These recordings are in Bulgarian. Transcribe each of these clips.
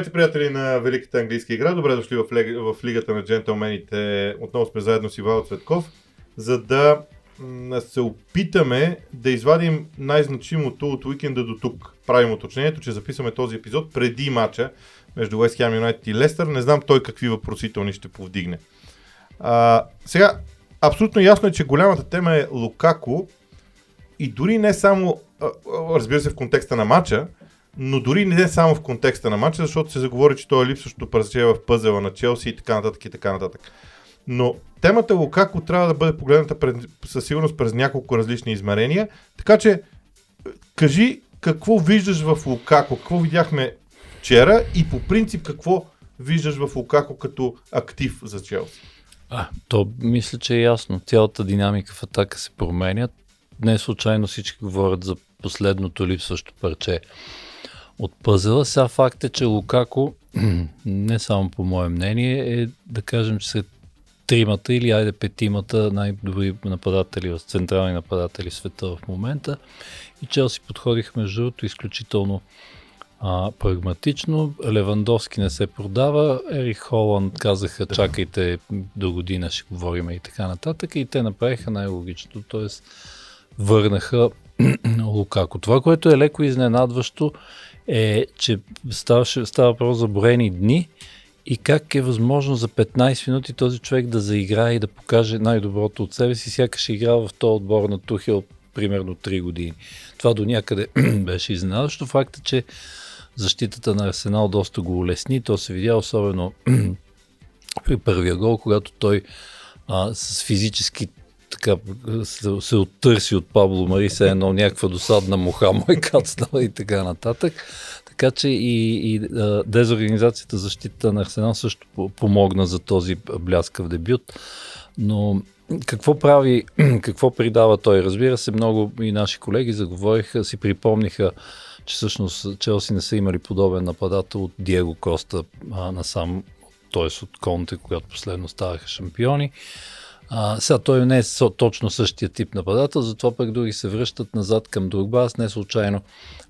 Здравейте, приятели на Великата английска игра. Добре дошли в, лег... в Лигата на джентълмените. Отново сме заедно с Ивал Цветков, за да се опитаме да извадим най-значимото от уикенда до тук. Правим уточнението, че записваме този епизод преди матча между West Ham United и Лестър. Не знам той какви въпросителни ще повдигне. А, сега, абсолютно ясно е, че голямата тема е Лукако и дори не само, разбира се, в контекста на матча, но дори не само в контекста на матча, защото се заговори, че той е липсващо парче в пъзела на Челси и така нататък и така нататък. Но темата Лукако трябва да бъде погледната пред, със сигурност през няколко различни измерения. Така че, кажи какво виждаш в Лукако, какво видяхме вчера и по принцип какво виждаш в Лукако като актив за Челси. А, то мисля, че е ясно. Цялата динамика в атака се променя. Не случайно всички говорят за последното липсващо парче от пъзела. Сега факт е, че Лукако, не само по мое мнение, е да кажем, че след тримата или айде петимата най-добри нападатели, централни нападатели в света в момента. И Челси подходиха между другото изключително а, прагматично. Левандовски не се продава. Ерик Холанд казаха, чакайте до година ще говорим и така нататък. И те направиха най-логичното, т.е. върнаха Лукако. Това, което е леко изненадващо, е, че става, става въпрос за броени дни и как е възможно за 15 минути този човек да заиграе и да покаже най-доброто от себе си, сякаш е играл в този отбор на Тухел примерно 3 години. Това до някъде беше изненадващо. Факт е, че защитата на Арсенал доста го улесни. То се видя особено при първия гол, когато той а, с физически така се, оттърси от Пабло Мари, се едно някаква досадна муха му е кацнала и така нататък. Така че и, и дезорганизацията защита на Арсенал също помогна за този бляскав дебют. Но какво прави, какво придава той? Разбира се, много и наши колеги заговориха, си припомниха, че всъщност Челси не са имали подобен нападател от Диего Коста а, насам, т.е. от Конте, когато последно ставаха шампиони. А, сега той не е точно същия тип нападател, затова пък други се връщат назад към Другба. Аз не случайно,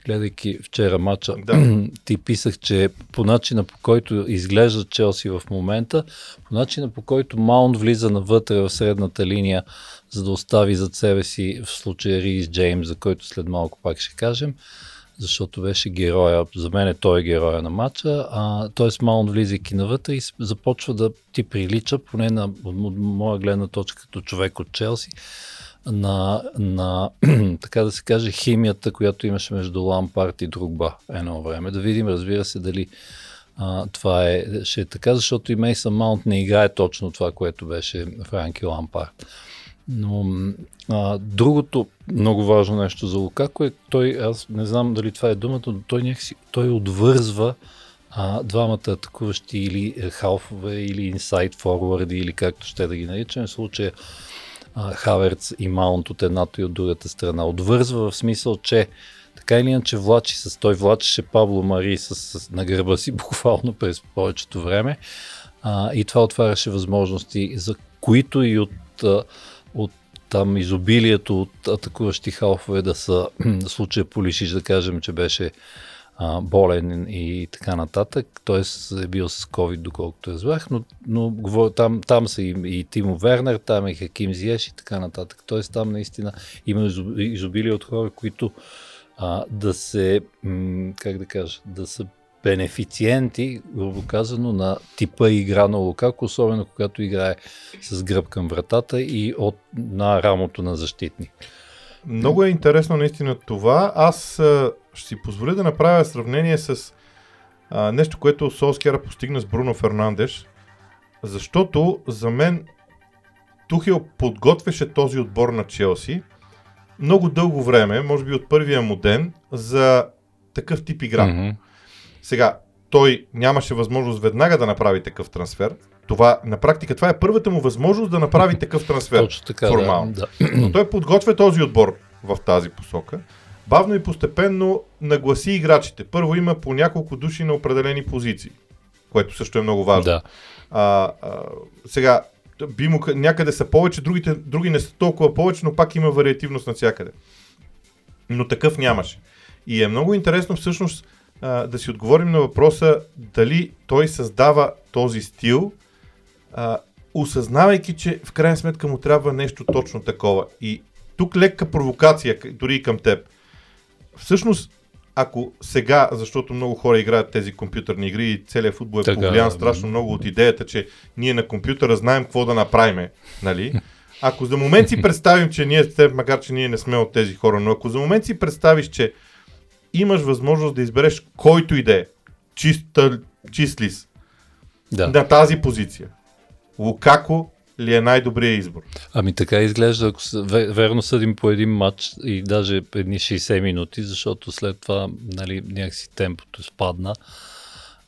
гледайки вчера матча, да. ти писах, че по начина по който изглежда Челси в момента, по начина по който Маунт влиза навътре в средната линия, за да остави зад себе си в случая Рис Джеймс, за който след малко пак ще кажем, защото беше героя, за мен е той е героя на матча, а, т.е. Маунт влизайки навътре и започва да ти прилича, поне на моя гледна точка като човек от Челси, на, на така да се каже, химията, която имаше между Лампарт и Другба едно време. Да видим, разбира се, дали а, това е, ще е така, защото и Мейсън Маунт не играе точно това, което беше Франки Лампарт. Но а, другото много важно нещо за Лукако е, той, аз не знам дали това е думата, но той, някакси, той отвързва а, двамата атакуващи или е, халфове, или инсайд форварди, или както ще да ги наричаме, в случая а, Хаверц и Маунт от едната и от другата страна. Отвързва в смисъл, че така или иначе влачи с той влачеше Пабло Мари с, с, на гърба си буквално през повечето време а, и това отваряше възможности, за които и от от там изобилието от атакуващи халфове да са случая Полишиш, да кажем, че беше а, болен и така нататък. Т.е. е бил с COVID, доколкото разбрах, но, но там, там са и, и Тимо Вернер, там е Хаким Зиеш и така нататък. Т.е. там наистина има изобилие от хора, които а, да се, как да кажа, да са бенефициенти, грубо казано, на типа игра на Лукако, особено когато играе с гръб към вратата и от, на рамото на защитни. Много е интересно наистина това. Аз а, ще си позволя да направя сравнение с а, нещо, което Солскера постигна с Бруно Фернандеш, защото за мен Тухил подготвяше този отбор на Челси много дълго време, може би от първия му ден, за такъв тип игра. Mm-hmm. Сега, той нямаше възможност веднага да направи такъв трансфер. Това, на практика, това е първата му възможност да направи такъв трансфер. Точно така, формално. Да, да. Но той подготвя този отбор в тази посока. Бавно и постепенно нагласи играчите. Първо има по няколко души на определени позиции, което също е много важно. Да. А, а, сега, би му, някъде са повече, другите, други не са толкова повече, но пак има вариативност навсякъде. Но такъв нямаше. И е много интересно всъщност а, да си отговорим на въпроса дали той създава този стил, а, осъзнавайки, че в крайна сметка му трябва нещо точно такова. И тук лекка провокация, дори и към теб. Всъщност, ако сега, защото много хора играят тези компютърни игри и целият футбол е така, повлиян страшно много от идеята, че ние на компютъра знаем какво да направим, нали? Ако за момент си представим, че ние макар че ние не сме от тези хора, но ако за момент си представиш, че имаш възможност да избереш който иде, чиста, чист лист, да. на тази позиция, Лукако ли е най-добрият избор? Ами така изглежда, ако верно съдим по един матч и даже едни 60 минути, защото след това нали, някакси темпото спадна.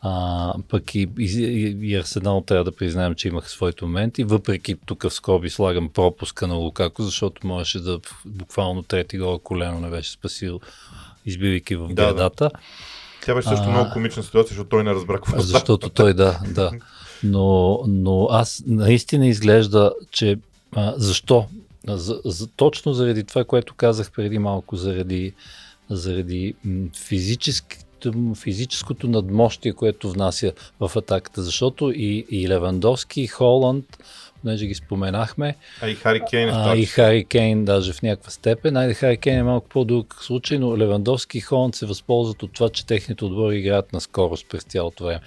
А, пък и, и, и Арсенал трябва да признаем, че имах своите моменти, въпреки тук в скоби слагам пропуска на Лукако, защото можеше да буквално трети гола колено не беше спасил, избивайки в да, градата. Да. Тя беше също а, много комична ситуация, защото той не разбра какво Защото той, да, да. Но, но аз наистина изглежда, че а, защо? За, за, точно заради това, което казах преди малко, заради, заради физическото, физическото надмощие, което внася в атаката. Защото и, и Левандовски, и Холанд, понеже ги споменахме. А и Хари Кейн е А и Хари Кейн даже в някаква степен. Айде Хари Кейн е малко по-друг случай, но Левандовски и Холанд се възползват от това, че техните отбори играят на скорост през цялото време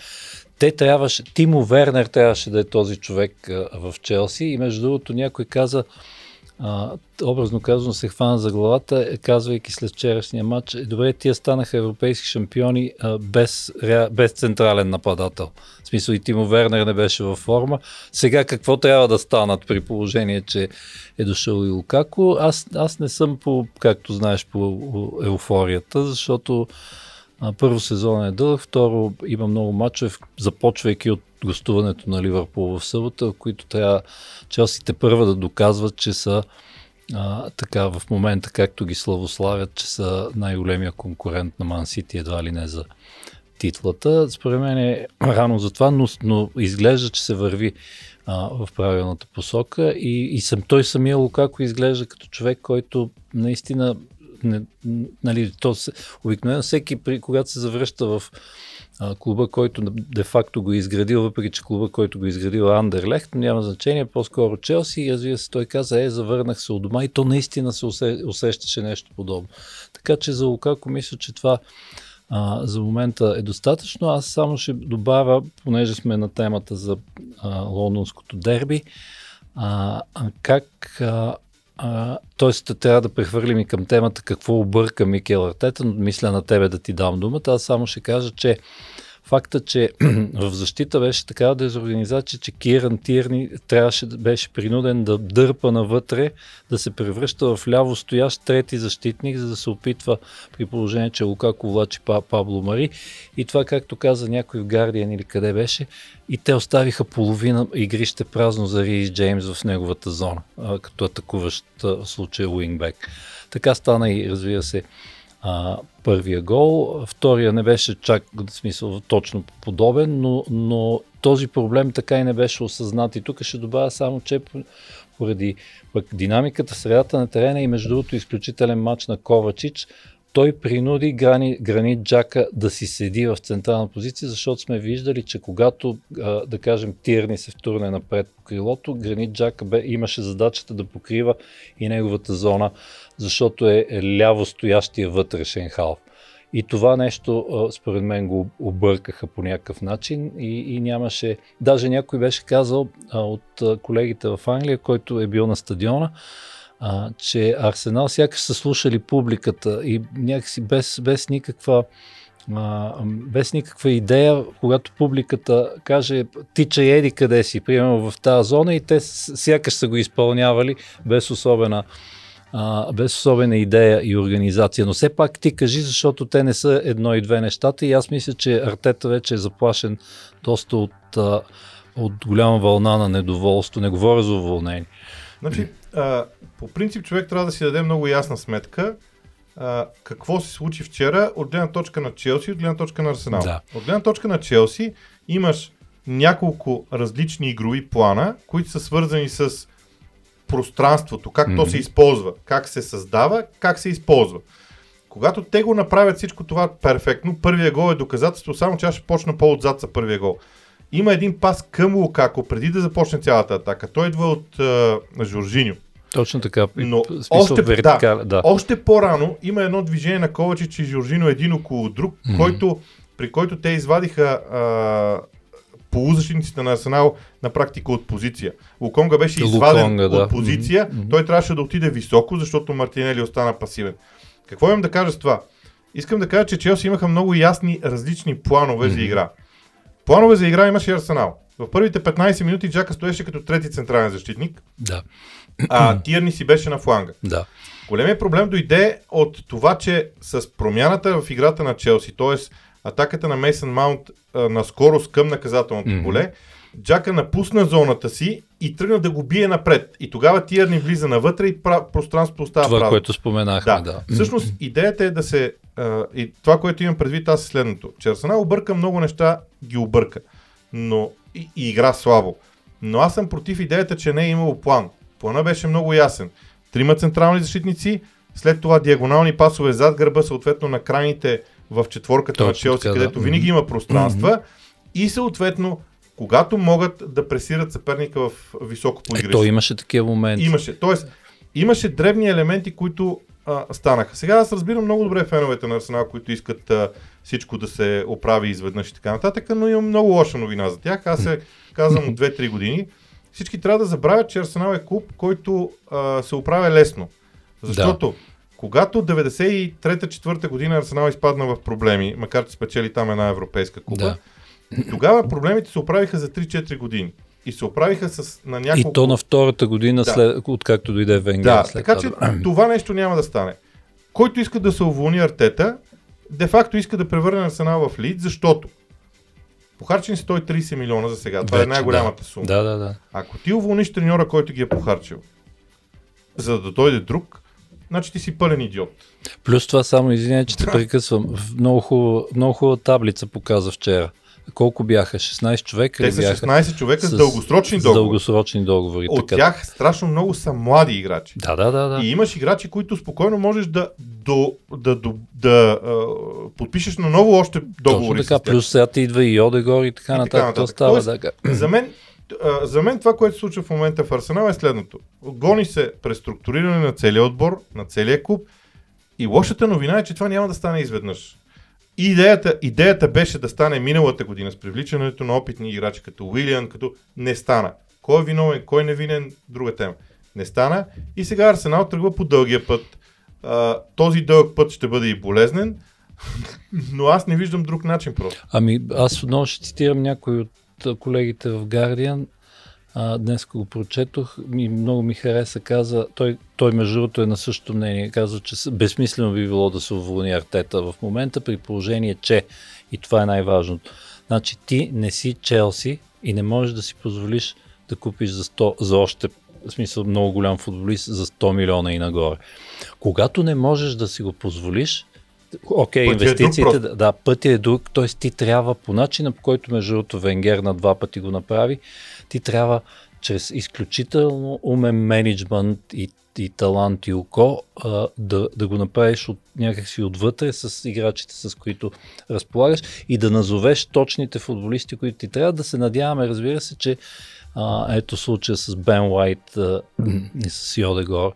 те трябваше, Тимо Вернер трябваше да е този човек а, в Челси и между другото някой каза, а, образно казано се хвана за главата, е, казвайки след вчерашния матч, е, добре, тия станаха европейски шампиони а, без, без централен нападател. В смисъл и Тимо Вернер не беше във форма. Сега какво трябва да станат при положение, че е дошъл и Лукако? Аз, аз не съм по, както знаеш, по еуфорията, защото първо сезон е дълъг, второ има много мачове, започвайки от гостуването на Ливърпул в събота, които трябва Челсите първа да доказват, че са а, така в момента, както ги славославят, че са най-големия конкурент на Ман Сити, едва ли не за титлата. Според мен е рано за това, но, но изглежда, че се върви а, в правилната посока и, и съм, той самия Лукако изглежда като човек, който наистина не, нали, то се, обикновено всеки, при, когато се завръща в а, клуба, който де-факто го е изградил, въпреки че клуба, който го е изградил е Андерлехт, няма значение, по-скоро Челси и развива се, той каза, е, завърнах се от дома и то наистина се усе, усещаше нещо подобно. Така че за Лукако мисля, че това а, за момента е достатъчно. Аз само ще добавя, понеже сме на темата за а, лондонското дерби, а, как а, тоест, трябва да прехвърлим и към темата какво обърка Микел Артета, но мисля на тебе да ти дам думата. Аз само ще кажа, че факта, че в защита беше такава дезорганизация, че Киран Тирни трябваше, беше принуден да дърпа навътре, да се превръща в ляво стоящ трети защитник, за да се опитва при положение, че Лукако влачи Пабло Мари. И това, както каза някой в Гардиан или къде беше, и те оставиха половина игрище празно за Рис Джеймс в неговата зона, като атакуващ в случая уингбек. Така стана и разбира се а, първия гол. Втория не беше чак в смисъл точно подобен, но, но този проблем така и не беше осъзнат. И тук ще добавя само, че поради пък динамиката, средата на терена и между другото изключителен матч на Ковачич, той принуди Грани, Гранит Джака да си седи в централна позиция, защото сме виждали, че когато, да кажем, Тирни се втурне напред по крилото, Гранит Джака бе, имаше задачата да покрива и неговата зона, защото е ляво стоящия вътрешен халф. И това нещо, според мен, го объркаха по някакъв начин и, и нямаше... Даже някой беше казал от колегите в Англия, който е бил на стадиона, а, че Арсенал сякаш са слушали публиката и някакси без, без никаква а, без никаква идея, когато публиката каже тича еди къде си, примерно в тази зона и те сякаш са го изпълнявали без особена а, без особена идея и организация. Но все пак ти кажи, защото те не са едно и две нещата и аз мисля, че Артета вече е заплашен доста от, от голяма вълна на недоволство. Не говоря за уволнение. Значи, а, по принцип човек трябва да си даде много ясна сметка а, какво се случи вчера от гледна точка на Челси, от гледна точка на Арсенал. Да. От гледна точка на Челси имаш няколко различни игрови плана, които са свързани с пространството, как mm-hmm. то се използва, как се създава, как се използва. Когато те го направят всичко това перфектно, първия гол е доказателство, само че аз ще почна по-отзад за първия гол. Има един пас към Лукако, преди да започне цялата атака. Той идва от а, Жоржиньо. Точно така. Но В смисъл, още, вертикал, да, да. още по-рано има едно движение на Ковачич и Жоржино един около друг, Мгм. който, при който те извадиха а, полузащитниците на Арсенал на практика от позиция. Луконга беше изваден Луконга, да. от позиция, мгм. той трябваше да отиде високо, защото Мартинели остана пасивен. Какво имам да кажа с това? Искам да кажа, че Челси имаха много ясни различни планове за Мгм. игра. Планове за игра имаше Арсенал. В първите 15 минути Джака стоеше като трети централен защитник, Да, а Тирни си беше на фланга. да. Големият проблем дойде от това, че с промяната в играта на Челси, т.е. атаката на Мейсън Маунт а, на скорост към наказателното Мгм. поле, Джака напусна зоната си и тръгна да го бие напред. И тогава Тиърни влиза навътре и пра- пространството остава Това, празно. което споменахме, Да. да. Всъщност идеята е да се... А, и това, което имам предвид аз е следното. Че Арсенал обърка много неща, ги обърка. Но и, и игра слабо. Но аз съм против идеята, че не е имало план. Плана беше много ясен. Трима централни защитници, след това диагонални пасове зад гърба, съответно на крайните в четворката на Точно Челси, така, да. където винаги има пространства. И съответно, когато могат да пресират съперника в високо Е, подигрище. то имаше такива моменти. Имаше. Тоест, имаше дребни елементи, които а, станаха. Сега аз разбирам много добре феновете на Арсенал, които искат а, всичко да се оправи изведнъж и така нататък, но имам много лоша новина за тях. Аз се казвам от 2-3 години. Всички трябва да забравят, че Арсенал е клуб, който а, се оправя лесно. Защото когато 93-4 година Арсенал изпадна в проблеми, макар че спечели там една европейска купа, Да. тогава проблемите се оправиха за 3-4 години. И се оправиха с, на няколко... И то на втората година, Да. след, откакто дойде Венгер. Да, след така това, че да. това нещо няма да стане. Който иска да се уволни Артета, де-факто иска да превърне Арсенал в лид, защото похарчени 130 милиона за сега. Това е Вече, най-голямата сума. Да, да, да. Ако ти уволниш треньора, който ги е похарчил, за да дойде друг, значи ти си пълен идиот. Плюс това само, извиня, че те прекъсвам. Много хубава, много хубава таблица показа вчера. Колко бяха? 16 човека Те са бяха? 16 човека с, дългосрочни с договори. дългосрочни договори. От така. тях страшно много са млади играчи. Да, да, да. да. И имаш играчи, които спокойно можеш да, до, да, да, да а, подпишеш на ново още договори. Точно така, плюс сега ти идва и Одегор и така И така нататък. То нататък. става Тоест, така. За мен, за мен това, което се случва в момента в Арсенал е следното. Гони се преструктуриране на целия отбор, на целия клуб и лошата новина е, че това няма да стане изведнъж. Идеята, идеята беше да стане миналата година с привличането на опитни играчи като Уилиан, като не стана. Кой е виновен, кой е винен, друга тема. Не стана и сега Арсенал тръгва по дългия път. А, този дълъг път ще бъде и болезнен, но аз не виждам друг начин просто. Ами аз отново ще цитирам някой от колегите в Guardian. А, днес го прочетох и много ми хареса. Каза, той, той между другото е на същото мнение. Казва, че безсмислено би било да се уволни Артета в момента при положение, че и това е най-важното. Значи ти не си Челси и не можеш да си позволиш да купиш за, 100, за още в смисъл много голям футболист за 100 милиона и нагоре. Когато не можеш да си го позволиш, окей, е друг инвестициите, просто. да, да, пътя е друг, т.е. ти трябва по начина, по който между другото Венгер на два пъти го направи, ти трябва чрез изключително умен менеджмент и, и талант и око а, да, да го направиш от някакси отвътре с играчите, с които разполагаш и да назовеш точните футболисти, които ти трябва да се надяваме, разбира се, че а, ето случая с Бен Уайт и с Йодегор,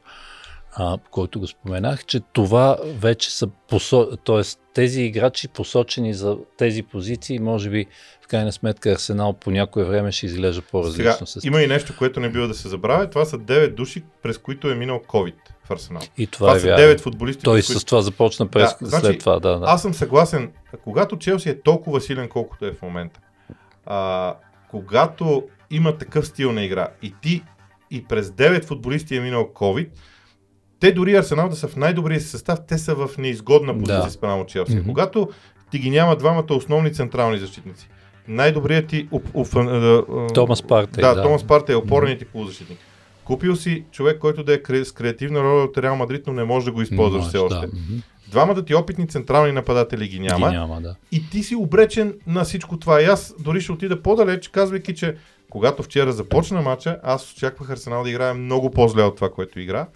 а, който го споменах, че това вече са посо... т.е. тези играчи посочени за тези позиции, може би в крайна сметка Арсенал по някое време ще изглежда по-различно. Сега, има и нещо, което не бива да се забравя. Това са 9 души, през които е минал COVID в Арсенал. И това, Това е са вярно. 9 футболисти. Той които... с това започна през Да, след значи, това, да, да. Аз съм съгласен, когато Челси е толкова силен, колкото е в момента, а, когато има такъв стил на игра и ти и през 9 футболисти е минал COVID, те дори Арсенал да са в най-добрия си състав, те са в неизгодна позиция Да. спрямо Челси. Мгм. Когато ти ги няма двамата основни централни защитници, най-добрият ти... Оп, а, а, Томас Партей, Да, да. Томас Партей е опорният ти полузащитник. Купил си човек, който да е с креативна роля от Реал Мадрид, но не може да го използваш все още. Да. Двамата ти опитни централни нападатели ги няма. Ги няма, да. И ти си обречен на всичко това. И аз дори ще отида по-далеч, казвайки, че когато вчера започна матча, аз очаквах Арсенал да играе много по-зле от това, което игра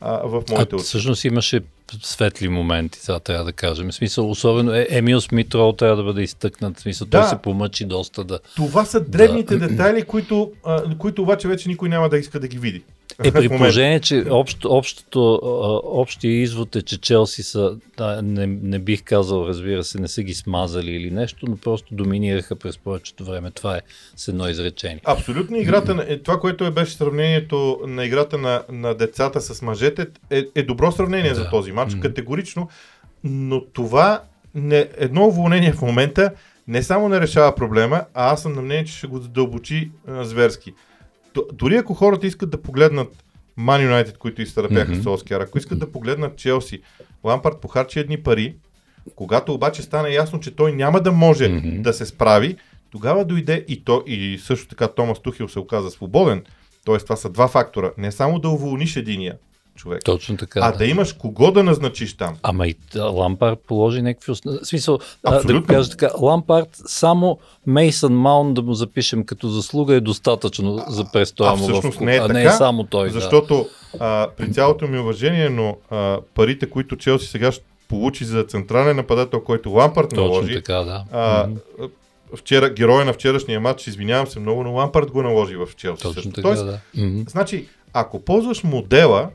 а, в моите очи. всъщност имаше светли моменти, това трябва да кажем. В смисъл, особено е, Емил Смитро трябва да бъде изтъкнат. В смисъл, Да. той се помъчи доста да... Това са древните детайли, които, а, които обаче вече никой няма да иска да ги види. Е, при положение, че общото, общото, общия извод е, че Челси са, да, не, не бих казал, разбира се, не са ги смазали или нещо, но просто доминираха през повечето време. Това е с едно изречение. Абсолютно играта на, е, това, което е беше сравнението на играта на, на децата с мъжете, е, е добро сравнение Да. за този матч, категорично, но това не, едно уволнение в момента не само не решава проблема, а аз съм на мнение, че ще го задълбочи а, зверски. Дори ако хората искат да погледнат Man United, които изтърпяха mm-hmm. Солскияр, ако искат да погледнат Челси, Лампард похарчи едни пари, когато обаче стана ясно, че той няма да може mm-hmm. да се справи, тогава дойде и то, и също така Томас Тухил се оказа свободен. Тоест, това са два фактора. Не само да уволниш единия човек, Точно така. а да имаш кого да назначиш там. Ама и а, Лампард положи някакви смисъл, а, да Абсолютно. го кажа така, Лампард само Мейсън Маун да му запишем като заслуга е достатъчно за престоя а му в всъщност клуб, не е а не е само той. Да. Защото а, при цялото ми уважение, но а, парите, които Челси сега ще получи за централен нападател, който Лампард Точно наложи, така, да. а, вчера, героя на вчерашния матч, извинявам се много, но Лампард го наложи в Челси. Точно също. така, Тоест, да. Значи, ако ползваш модела,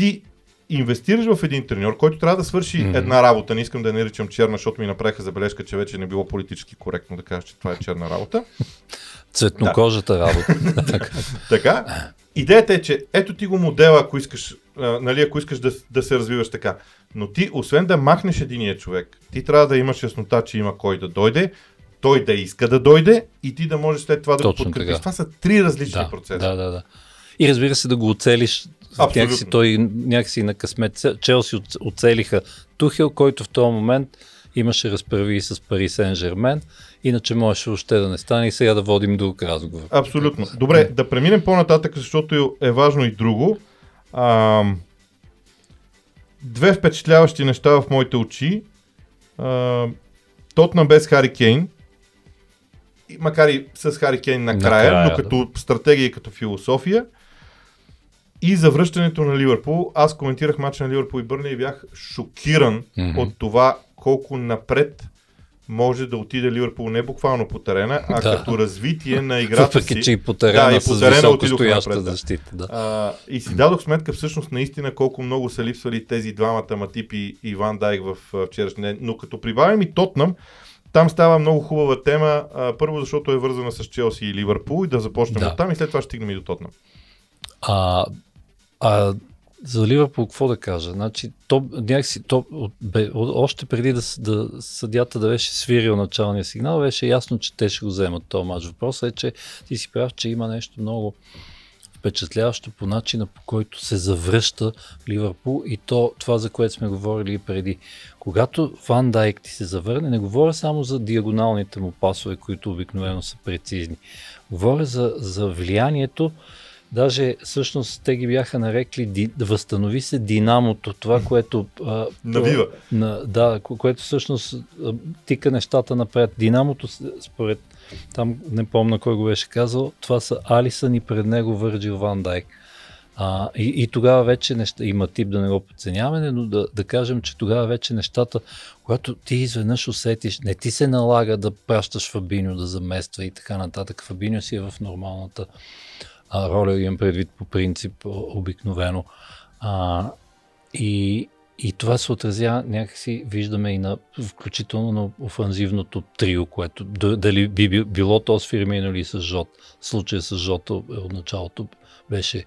ти инвестираш в един треньор, който трябва да свърши mm-hmm. една работа. Не искам да я наричам черна, защото ми направиха забележка, че вече не било политически коректно да кажа, че това е черна работа. Цветнокожата работа. Така. Идеята е, че ето ти го модела, ако искаш, а, нали, ако искаш да, да се развиваш така. Но ти, освен да махнеш единия човек, ти трябва да имаш яснота, че има кой да дойде, той да иска да дойде и ти да можеш след това да го Точно подкрепиш. така. Това са три различни да, процеса. да, да, да. И разбира се да го оцелиш. Абсолютно. Някакси той някакси на късмет. Челси оц- оцелиха Тухел, който в този момент имаше разправи с Пари Сен Жермен. Иначе можеше още да не стане и сега да водим друг разговор. Абсолютно. Добре, да преминем по-нататък, защото е важно и друго. А, две впечатляващи неща в моите очи. А, Тотнам без Хари Кейн. Макар и с Хари Кейн накрая, Накрая, но като стратегия и като философия. И завръщането на Ливърпул. Аз коментирах мача на Ливърпул и Бърни и бях шокиран Мгм. от това колко напред може да отиде Ливърпул не буквално по терена, а Да. като развитие на играта Въпреки, си. че и по терена Да, и по терена стояща напред, да. защита. Да. А, и си дадох сметка всъщност наистина колко много са липсвали тези двамата Матип и Иван Дайк в вчерашния ден. Но като прибавим и Тотнам, там става много хубава тема. А, първо, защото е вързана с Челси и Ливърпул и да започнем Да. от там и след това ще стигнем и до Тотнам. А, а за Ливърпул какво да кажа? Значи, то, някакси, то, бе, още преди да, да съдята да беше свирил началния сигнал, беше ясно, че те ще го вземат този матч. Въпросът е, че ти си прав, че има нещо много впечатляващо по начина по който се завръща Ливърпул и то това, за което сме говорили и преди. Когато Ван Дайк ти се завърне, не говоря само за диагоналните му пасове, които обикновено са прецизни. Говоря за, за влиянието Даже всъщност те ги бяха нарекли ди, възстанови се динамото, това, което... А, Навива. На, да, ко- което всъщност а, тика нещата напред. Динамото, според там не помня кой го беше казал, това са Алисън и пред него Върджил Ван Дайк. А, и, и тогава вече неща, има тип да не го подценяваме, но да, да кажем, че тогава вече нещата, когато ти изведнъж усетиш, не ти се налага да пращаш Фабиньо да замества и така нататък. Фабиньо си е в нормалната а, роля, имам предвид по принцип обикновено. А, и, и това се отразява някакси, виждаме и на, включително на офанзивното трио, което дали би- било то с Фирмино или с Жот. Случая с Жото е от началото беше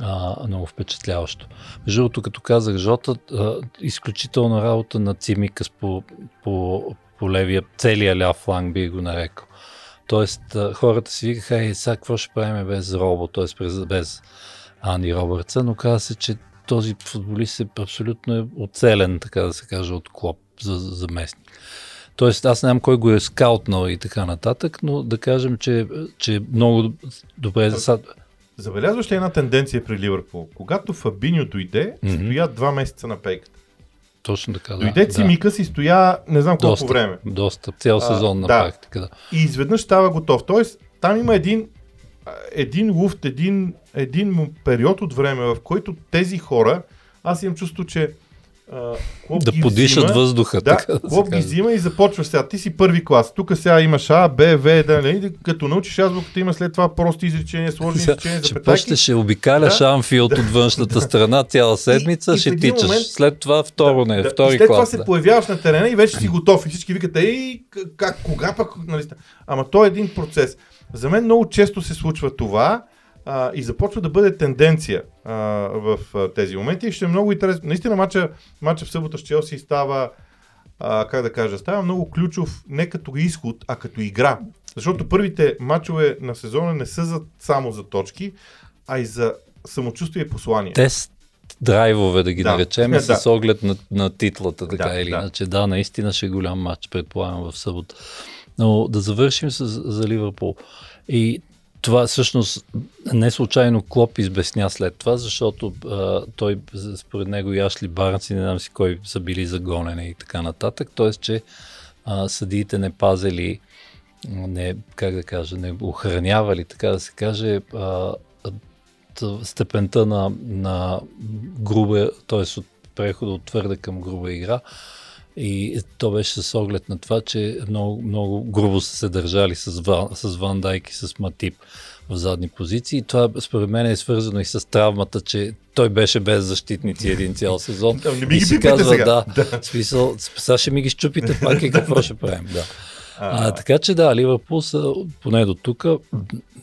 а, много впечатляващо. Между другото, като казах Жота, а, изключителна работа на Цимикас по, по, по левия, целия ляв фланг би го нарекал. Тоест, хората си викаха, ей, сега какво ще правим без Робо, т.е. без, Анди Робъртса, но каза се, че този футболист е абсолютно е оцелен, така да се каже, от Клоп за, за заместник. Тоест, аз не знам кой го е скаутнал и така нататък, но да кажем, че, че много добре за сад... Забелязваш ли една тенденция при Ливърпул? Когато Фабиньо дойде, Мгм. стоя два месеца на пейката. Точно така, да. Дойде да. Цимика си стоя не знам колко доста, време. Доста, цял А, сезон на да. практика, да. И изведнъж става готов. Тоест, там има един, а, един луфт, един, един период от време, в който тези хора, аз имам чувство, че Клоп Да подишат взима, въздуха. Да, така да се ги взима и започва сега. Ти си първи клас. Тук сега имаш А, Б, В, Д, нали? Като научиш азбуката, има след това прости изречения, сложни Сега изречения, Ще запетайки. почнеш, ще обикаляш Да, Анфилд от външната страна цяла седмица, и ще един тичаш. момент- След това второ не, Да, втори и след това клас. се да. появяваш на терена и вече си готов. И всички викат, ей, как, кога пък, нали? сте?» Ама то е един процес. За мен много често се случва това а, и започва да бъде тенденция а, в а, тези моменти. И ще е много интересно. Наистина, матча, матча в събота с Челси става, а, как да кажа, става много ключов не като изход, а като игра. Защото първите матчове на сезона не са за, само за точки, а и за самочувствие и послание. Тест драйвове, да ги Да. наречем, Да. с оглед на, на титлата, така Да, или да. иначе. Да, наистина ще е голям матч, предполагам, в събота. Но да завършим с, за Ливърпул. И това всъщност не случайно Клоп избесня след това, защото а, той, според него и Ашли Барнс не знам си кой са били за гонене и така нататък. Тоест, че а, съдиите не пазели, не, как да кажа, не охранявали, така да се каже, а, степента на, на груба, т.е. от прехода от твърда към груба игра. И то беше с оглед на това, че много, много грубо са се държали с, Ван, с Ван Дайк и с Матип в задни позиции. И това според мен е свързано и с травмата, че той беше без защитници един цял сезон. Да, не ми и си казва, сега. да, да. смисъл, сега ще ми ги щупите пак и какво ще правим, да. А, така че да, Ливърпул са поне до тук.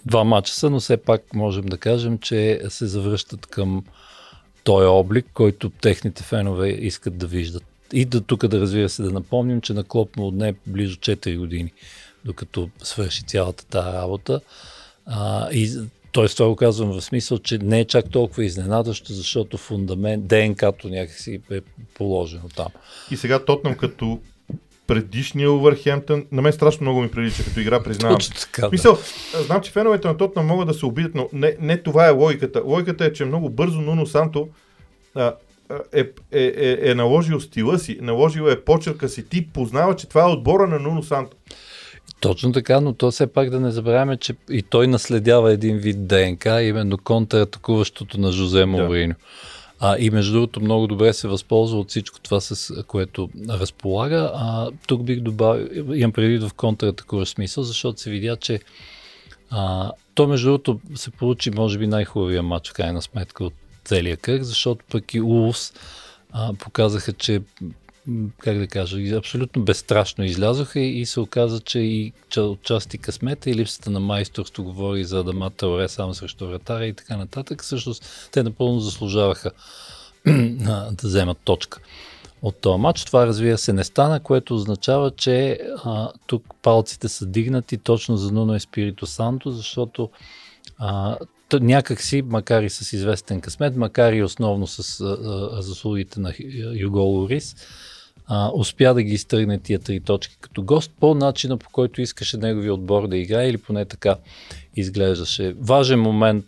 Два мача са, но все пак можем да кажем, че се завръщат към този облик, който техните фенове искат да виждат. И да тук да разбира се да напомним, че на Клоп му отне близо 4 години, докато свърши цялата тази работа. А, и т.е. това го казвам в смисъл, че не е чак толкова изненадващо, защото фундамент, ДНК-то някакси е положено там. И сега Тотнам като предишния Увърхемптън, на мен страшно много ми прилича като игра, признавам. Точно така, В Мисъл, знам, че феновете на Тотнам могат да се обидят, но не, не това е логиката. Логиката е, че много бързо Нуно Санто а, е, е, е, е наложил стила си, наложил е почерка си. Ти познава, че това е отбора на Нуно Санто. Точно така, но то все пак да не забравяме, че и той наследява един вид ДНК, именно контратакуващото на Жозе Мourinho. А, и между другото много добре се възползва от всичко това, с което разполага. А, тук бих добавил, имам предвид в контратакуващ смисъл, защото се видя, че а, то между другото се получи може би най-хубавия матч в крайна сметка от целия кръг, защото пък и Улс показаха, че как да кажа, абсолютно безстрашно излязоха и, и се оказа, че и отчасти късмета и липсата на майсторство говори за Адама Тауре само срещу вратаря и така нататък. Всъщност те напълно заслужаваха да вземат точка от този матч. Това разбира се не стана, което означава, че а, тук палците са дигнати точно за Нуно Еспирито Санто, защото а, някакси, макар и с известен късмет, макар и основно с а, а, заслугите на Юго Лорис, а, успя да ги изтръгне тия три точки като гост по начина по който искаше неговия отбор да играе или поне така изглеждаше. Важен момент,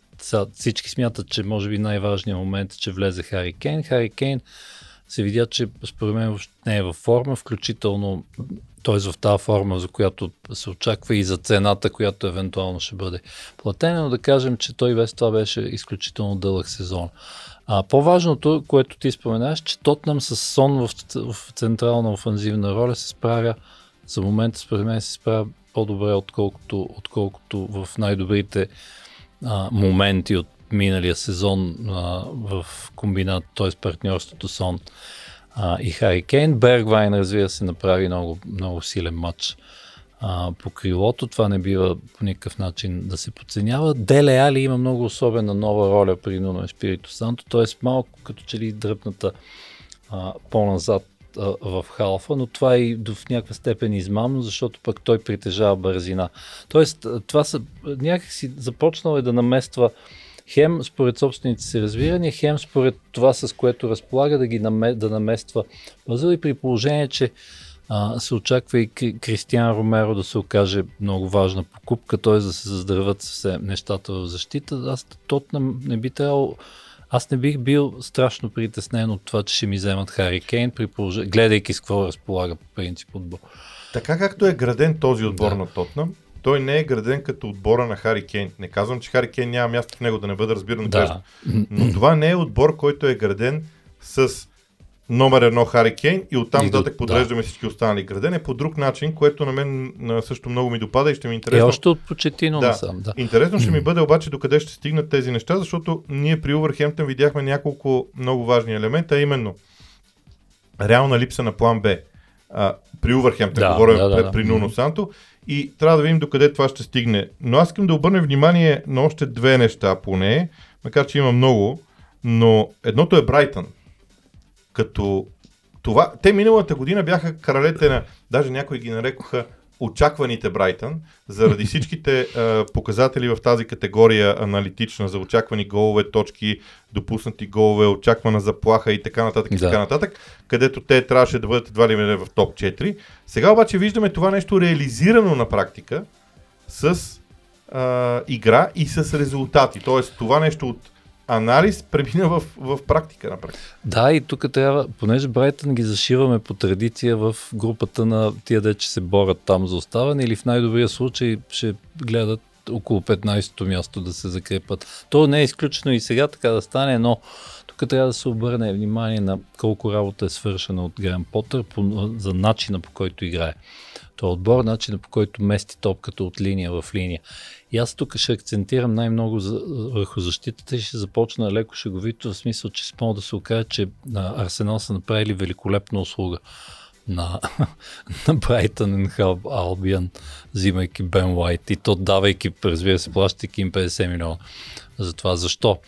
всички смятат, че може би най-важният момент е, че влезе Хари Кейн. Хари Кейн се видя, че според мен не е във форма, включително т.е. в тази форма, за която се очаква и за цената, която евентуално ще бъде платена, но да кажем, че той без това беше изключително дълъг сезон. А по-важното, което ти споменаш, че Тотнам с Сон в, в централна офанзивна роля се справя, за момента според мен се справя по-добре, отколкото, отколкото в най-добрите а, моменти от миналия сезон а, в комбинат, т.е. партньорството Сон а, и Хари Кейн. Бергвайн, разбира се, направи много, много силен матч а, по крилото. Това не бива по никакъв начин да се подценява. Деле Али има много особена нова роля при Нуно Еспирито Санто, т.е. малко като че ли дръпната а, по-назад в халфа, но това е и до, в някаква степен измамно, защото пък той притежава бързина. Тоест, това са някакси започнал е да намества хем според собствените си разбирания, хем според това, с което разполага да ги наме, да намества пъзъл и при положение, че а, се очаква и Кри- Кристиан Ромеро да се окаже много важна покупка, т.е. да се заздравят все нещата в защита. Аз Тотнам не би трябвало аз не бих бил страшно притеснен от това, че ще ми вземат Хари Кейн, при положение, гледайки с какво разполага по принцип отбор. Така както е граден този отбор Да. на Тотнам, той не е граден като отбора на Хари Кейн. Не казвам, че Хари Кейн няма място в него да не бъде разбиран. Да. Но това не е отбор, който е граден с номер едно Хари Кейн и оттам нататък подреждаме всички останали градене по друг начин, което на мен също много ми допада и ще ми е Е още от почетино Да. насам, да. Интересно ще ми бъде обаче докъде ще стигнат тези неща, защото ние при Увърхемптън видяхме няколко много важни елемента, а именно реална липса на план Б. А, при Увърхемптън, Да, говоря да, да, при, да. при Нуно Санто и трябва да видим докъде това ще стигне. Но аз искам да обърна внимание на още две неща поне, макар че има много, но едното е Брайтън. Като това, те миналата година бяха кралете на, даже някои ги нарекоха очакваните Брайтън, заради всичките а, показатели в тази категория аналитична за очаквани голове, точки, допуснати голове, очаквана заплаха и така нататък, и Да. така нататък, където те трябваше да бъдат едва ли в топ 4. Сега обаче виждаме това нещо реализирано на практика с а, игра и с резултати. Тоест това нещо от анализ премина в, в практика на практика. Да, и тук трябва, понеже Брайтън ги зашиваме по традиция в групата на тия де, че се борят там за оставане или в най-добрия случай ще гледат около 15-то място да се закрепат. То не е изключено и сега така да стане, но тук трябва да се обърне внимание на колко работа е свършена от Грен Потър по, за начина по който играе. То отбор, начина по който мести топката от линия в линия. И аз тук ще акцентирам най-много за, върху защитата и ще започна леко шеговито, в смисъл, че спомня да се окаже, че на Арсенал са направили великолепна услуга на, на Брайтън и Албиан, взимайки Бен Уайт и то давайки, разбира се, плащайки им 50 милиона. За това защо?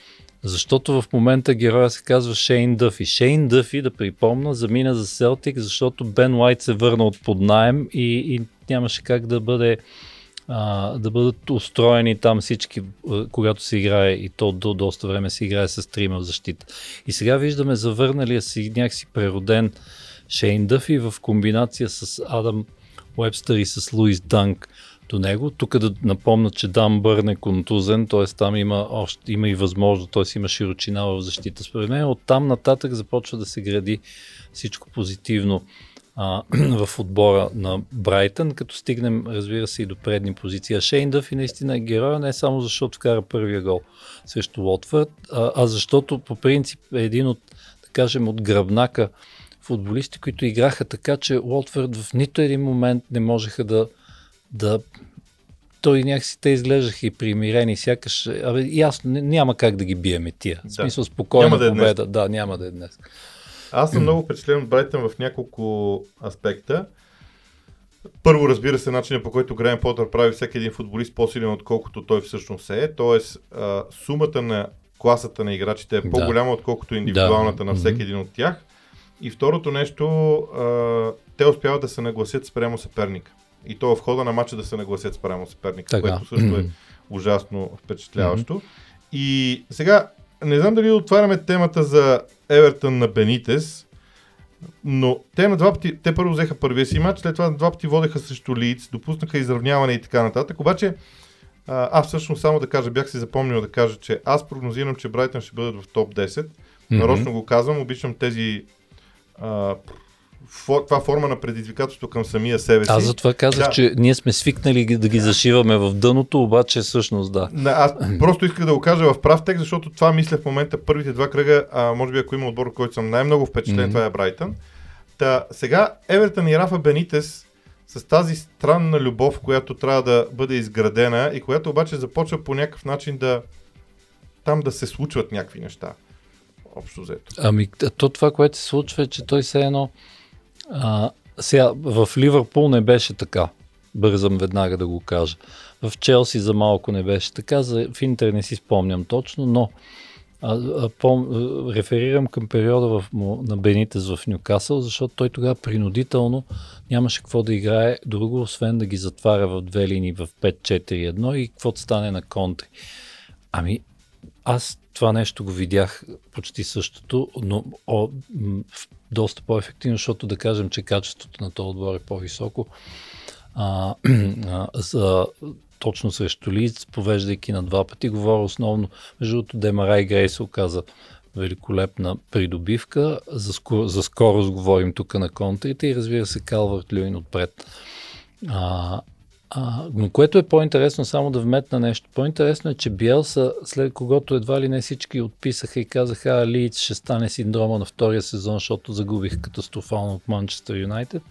Защото в момента героя се казва Шейн Дъфи. Шейн Дъфи, да припомна, замина за Селтик, защото Бен Уайт се върна от поднаем и, и нямаше как да бъде а, да бъдат устроени там всички, когато се играе и то до доста време се играе с трима в защита. И сега виждаме завърналия си някакси прероден Шейн Дъфи в комбинация с Адам Уебстър и с Луис Данк до него. Тук да напомня, че Дан Бърн е контузен, т.е. там има, още, има и възможност, т.е. има широчина в защита. Според мен от там нататък започва да се гради всичко позитивно а, в отбора на Брайтън, като стигнем, разбира се, и до предни позиции. А Шейн Дъфи наистина е героя, не само защото вкара първия гол срещу Лотфорд, а, а защото по принцип е един от, да кажем, от гръбнака футболисти, които играха така, че Лотфорд в нито един момент не можеха да, да той някакси те изглеждаха и примирени, сякаш, абе, ясно, няма как да ги биеме тия. В Да. смисъл спокойна да е днес. победа. Да, няма да е днес. Аз съм много впечатлен от Брайтън в няколко аспекта. Първо, разбира се, начинът по който Грайм Потър прави всеки един футболист по-силен, отколкото той всъщност е. Тоест, а, сумата на класата на играчите е Да. по-голяма, отколкото индивидуалната Да. на всеки един от тях. И второто нещо, а, те успяват да се нагласят спрямо съперника. И то в хода на матча да се нагласят спрямо съперника, Така. което също е ужасно впечатляващо. И сега, не знам дали отваряме темата за Евертън на Бенитес, но те на два пъти, те първо взеха първия си матч, след това на два пъти водеха срещу Лиц, допуснаха изравняване и така нататък. Обаче, аз всъщност само да кажа, бях си запомнил да кажа, че аз прогнозирам, че Брайтън ще бъдат в топ 10. Нарочно го казвам, обичам тези а, това форма на предизвикателство към самия себе си. Аз затова казах, Да. че ние сме свикнали да ги зашиваме в дъното, обаче всъщност да. Не, аз просто исках да го кажа в прав текст, защото това мисля в момента първите два кръга, а може би ако има отбор, който съм най-много впечатлен, Мгм. това е Брайтън. Та, сега Евертън и Рафа Бенитес с тази странна любов, която трябва да бъде изградена и която обаче започва по някакъв начин да там да се случват някакви неща. Общо взето. Ами, то това, което се случва е, че той все едно... А, сега, в Ливърпул не беше така. Бързам веднага да го кажа. В Челси за малко не беше така. За, в Интер не си спомням точно, но а, а, пом, реферирам към периода в, на Бенитес в Нюкасъл, защото той тогава принудително нямаше какво да играе друго, освен да ги затваря в две линии в 5-4-1 и каквото стане на контри. Ами, аз това нещо го видях почти същото, но о, доста по-ефективно, защото да кажем, че качеството на този отбор е по-високо. А, за, точно срещу Лиц, повеждайки на два пъти, говоря основно, между другото Демарай Грей се оказа великолепна придобивка. За, скоро, за скорост говорим тук на контрите и разбира се Калвард Люин отпред. А, А, но което е по-интересно, само да вметна нещо. По-интересно е, че Биелса, след когото едва ли не всички отписаха и казаха, а Лиц ще стане синдрома на втория сезон, защото загубих катастрофално от Манчестър Юнайтед.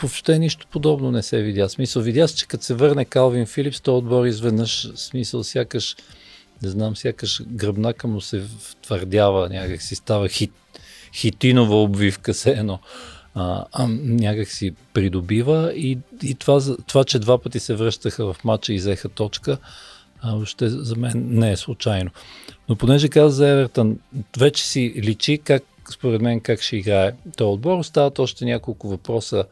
Въобще нищо подобно не се видя. Смисъл, видя се, че като се върне Калвин Филипс, то отбор изведнъж, смисъл, сякаш, не знам, сякаш гръбнака му се втвърдява, някак си става хит, хитинова обвивка, се едно а, а, някак си придобива и, и това, това, че два пъти се връщаха в матча и взеха точка, а, въобще за мен не е случайно. Но понеже каза за Евертън, вече си личи как, според мен, как ще играе този отбор. Остават още няколко въпроса.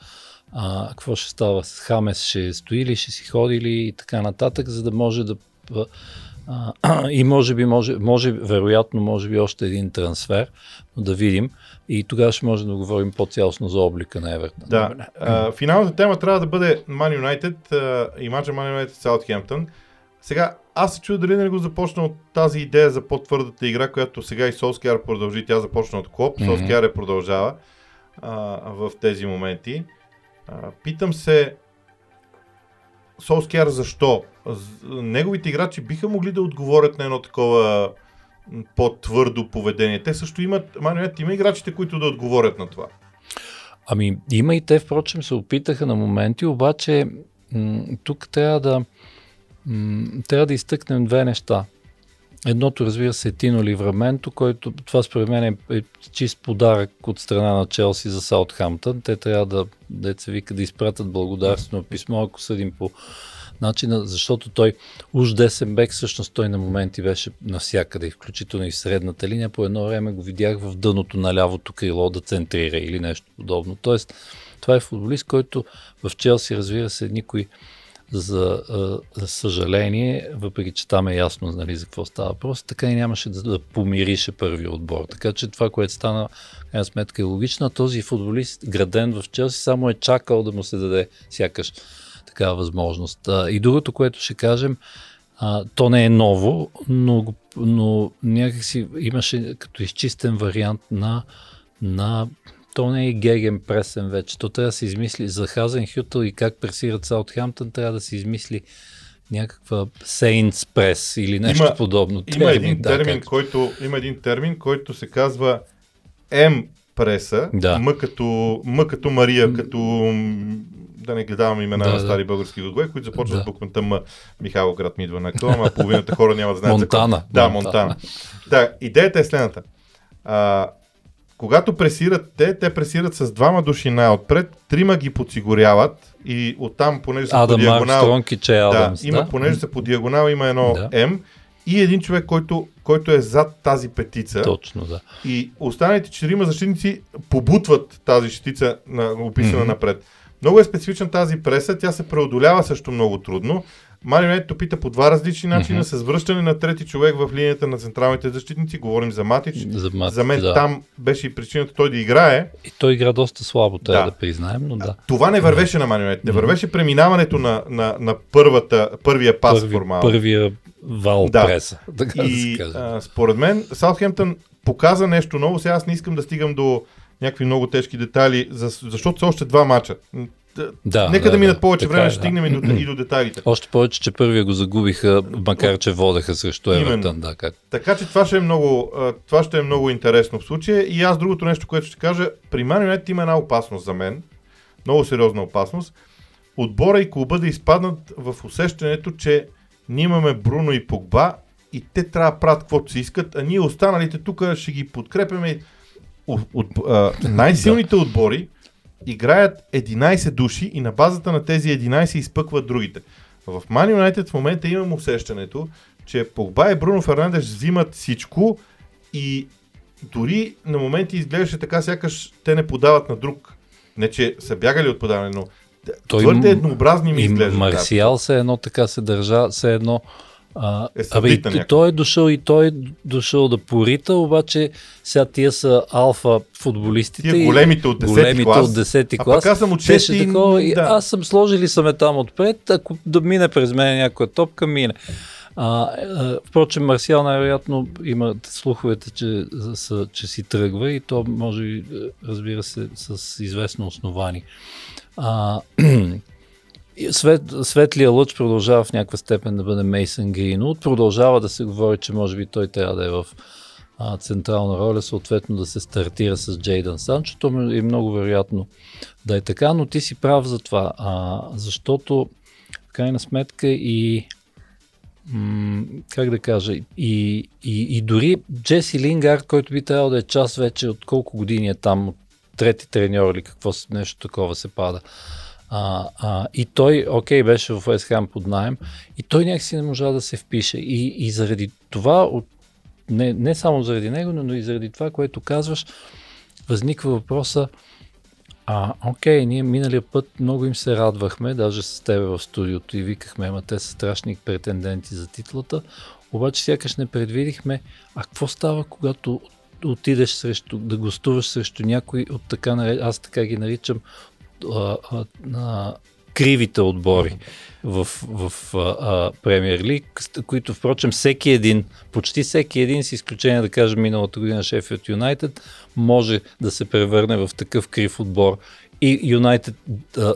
А, какво ще става с Хамес? Ще стои ли, ще си ходи ли и така нататък, за да може да а, и може би, може, може, вероятно, може би още един трансфер, но да видим. И тогава ще можем да говорим по-цялостно за облика на Евертон. Да. А, финалната тема трябва да бъде Man United и мача Man United Саутхемптън. Сега, аз се чудя дали не го започна от тази идея за по-твърдата игра, която сега и Солскияр продължи. Тя започна от Клоп, mm-hmm. Солскияр е продължава а, в тези моменти. А, питам се, Солскияр защо? Неговите играчи биха могли да отговорят на едно такова по-твърдо поведение. Те също имат, Манует, има играчите, които да отговорят на това. Ами, има и те, впрочем, се опитаха на моменти, обаче м- тук трябва да, м- трябва да изтъкнем две неща. Едното, разбира се, е Тино Ливраменто, който това според мен е, е чист подарък от страна на Челси за Саутхамптън. Те трябва да, деца вика, да изпратят благодарствено писмо, ако съдим по начина, защото той уж десен бек, всъщност той на моменти беше навсякъде, включително и в средната линия. По едно време го видях в дъното на лявото крило да центрира или нещо подобно. Тоест, това е футболист, който в Челси, разбира се, никой за, за съжаление, въпреки че там е ясно нали, за какво става въпрос, така и нямаше да, да помирише първи отбор. Така че това, което стана, крайна сметка е логично. Този футболист, граден в Челси, само е чакал да му се даде сякаш такава възможност. И другото, което ще кажем, а, то не е ново, но, но някакси имаше като изчистен вариант на, на то не е геген пресен вече. То трябва да се измисли за Хазен Хютъл и как пресират Саутхемптън, трябва да се измисли някаква Saints прес или нещо има, подобно. Термин, има, един да, термин, как... който, има един термин, който се казва М преса, да. М, като, М като Мария, като да не гледавам имена да, на стари да. български градове, които започват да. буквата М. Михайло град ми идва на актуал, а половината хора няма да знаят. Монтана. Да, Монтана. Да, идеята е следната. А, когато пресират те, те пресират с двама души най-отпред, трима ги подсигуряват и оттам, понеже са Адам по диагонал... че Адамс, да, има, да? понеже са по диагонал, има едно да. М и един човек, който, който е зад тази петица. Точно, да. И останалите четирима защитници побутват тази щица, на, описана mm-hmm. напред. Много е специфична тази преса, тя се преодолява също много трудно. Марио пита по два различни начина, mm-hmm. с връщане на трети човек в линията на централните защитници. Говорим за Матич. За, Матич, за мен да. там беше и причината той да играе. И той игра доста слабо, трябва да, да признаем, но да. Това не вървеше mm-hmm. на Марио Не вървеше преминаването на, на, на първата, първия пас Първи, формално. Първия вал да. преса. Така и да а, според мен Саутхемптън показа нещо ново. Сега аз не искам да стигам до някакви много тежки детайли, защото са още два мача. Да, Нека да, да минат повече време, е, ще стигнем и, до, и до детайлите. Още повече, че първия го загубиха, макар че водеха срещу Евертън. Да, как... Така че това ще, е много, това ще е много интересно в случая. И аз другото нещо, което ще кажа, при Man има една опасност за мен, много сериозна опасност. Отбора и клуба да изпаднат в усещането, че ние имаме Бруно и Погба и те трябва да правят каквото си искат, а ние останалите тук ще ги подкрепяме. От, а, най-силните отбори играят 11 души и на базата на тези 11 изпъкват другите. В Man United в момента имам усещането, че Погба и Бруно Фернандеш взимат всичко и дори на моменти изглеждаше така, сякаш те не подават на друг. Не, че са бягали от подаване, но той твърде еднообразни ми изглежда. Марсиал се едно така се държа, се едно а, е абе, той е дошъл и той е дошъл да порита, обаче сега тия са алфа футболистите. Тия големите от 10 големите клас. От 10 клас. А пък аз съм от 6 такова, да. Аз съм сложили са ме там отпред, ако да мине през мен някоя топка, мине. А, а, впрочем, Марсиал най-вероятно има слуховете, че, са, че си тръгва и то може, разбира се, с известно основание. А, Свет, светлия лъч продължава в някаква степен да бъде Мейсън Гринвуд. Продължава да се говори, че може би той трябва да е в а, централна роля, съответно да се стартира с Джейдън Санчо. То е много вероятно да е така, но ти си прав за това, а, защото в крайна сметка и м- как да кажа, и, и, и дори Джеси Лингард, който би трябвало да е част вече от колко години е там, трети треньор или какво нещо такова се пада. А, а, и той, окей, беше в Хам под найем и той някакси не можа да се впише. И, и заради това, от, не, не само заради него, но и заради това, което казваш, възниква въпроса, а, окей, ние миналия път много им се радвахме, даже с тебе в студиото и викахме, ама те са страшни претенденти за титлата, обаче сякаш не предвидихме, а какво става, когато отидеш срещу, да гостуваш срещу някой от така, аз така ги наричам, а, а, кривите отбори в, в а, Премьер Лиг, които впрочем всеки един, почти всеки един, с изключение да кажем миналата година Шефилд Юнайтед, може да се превърне в такъв крив отбор и Юнайтед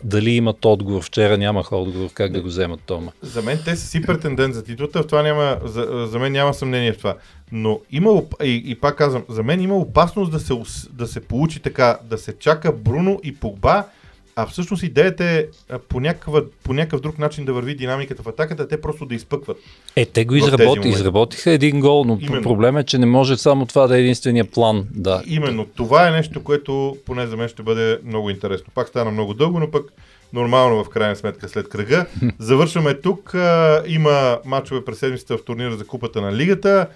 дали имат отговор. Вчера нямах отговор как да го вземат Тома. За мен те са си претендент за титлата, в това няма, за, за мен няма съмнение в това. Но има, и, и пак казвам, за мен има опасност да се, да се получи така, да се чака Бруно и Погба а всъщност идеята е по, някакъв, по някакъв друг начин да върви динамиката в атаката, те просто да изпъкват. Е, те го изработи, изработиха един гол, но Именно. проблем е, че не може само това да е единствения план. Да. Именно. Това е нещо, което поне за мен ще бъде много интересно. Пак стана много дълго, но пък нормално в крайна сметка след кръга. Завършваме тук. Има мачове през седмицата в турнира за купата на лигата.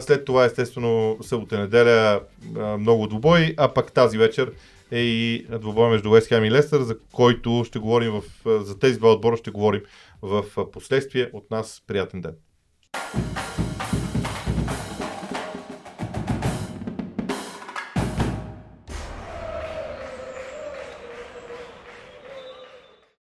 След това, естествено, събота неделя много добой, а пък тази вечер е и двобой между Уест Хем и Лестър, за който ще говорим в, за тези два отбора ще говорим в последствие. От нас приятен ден!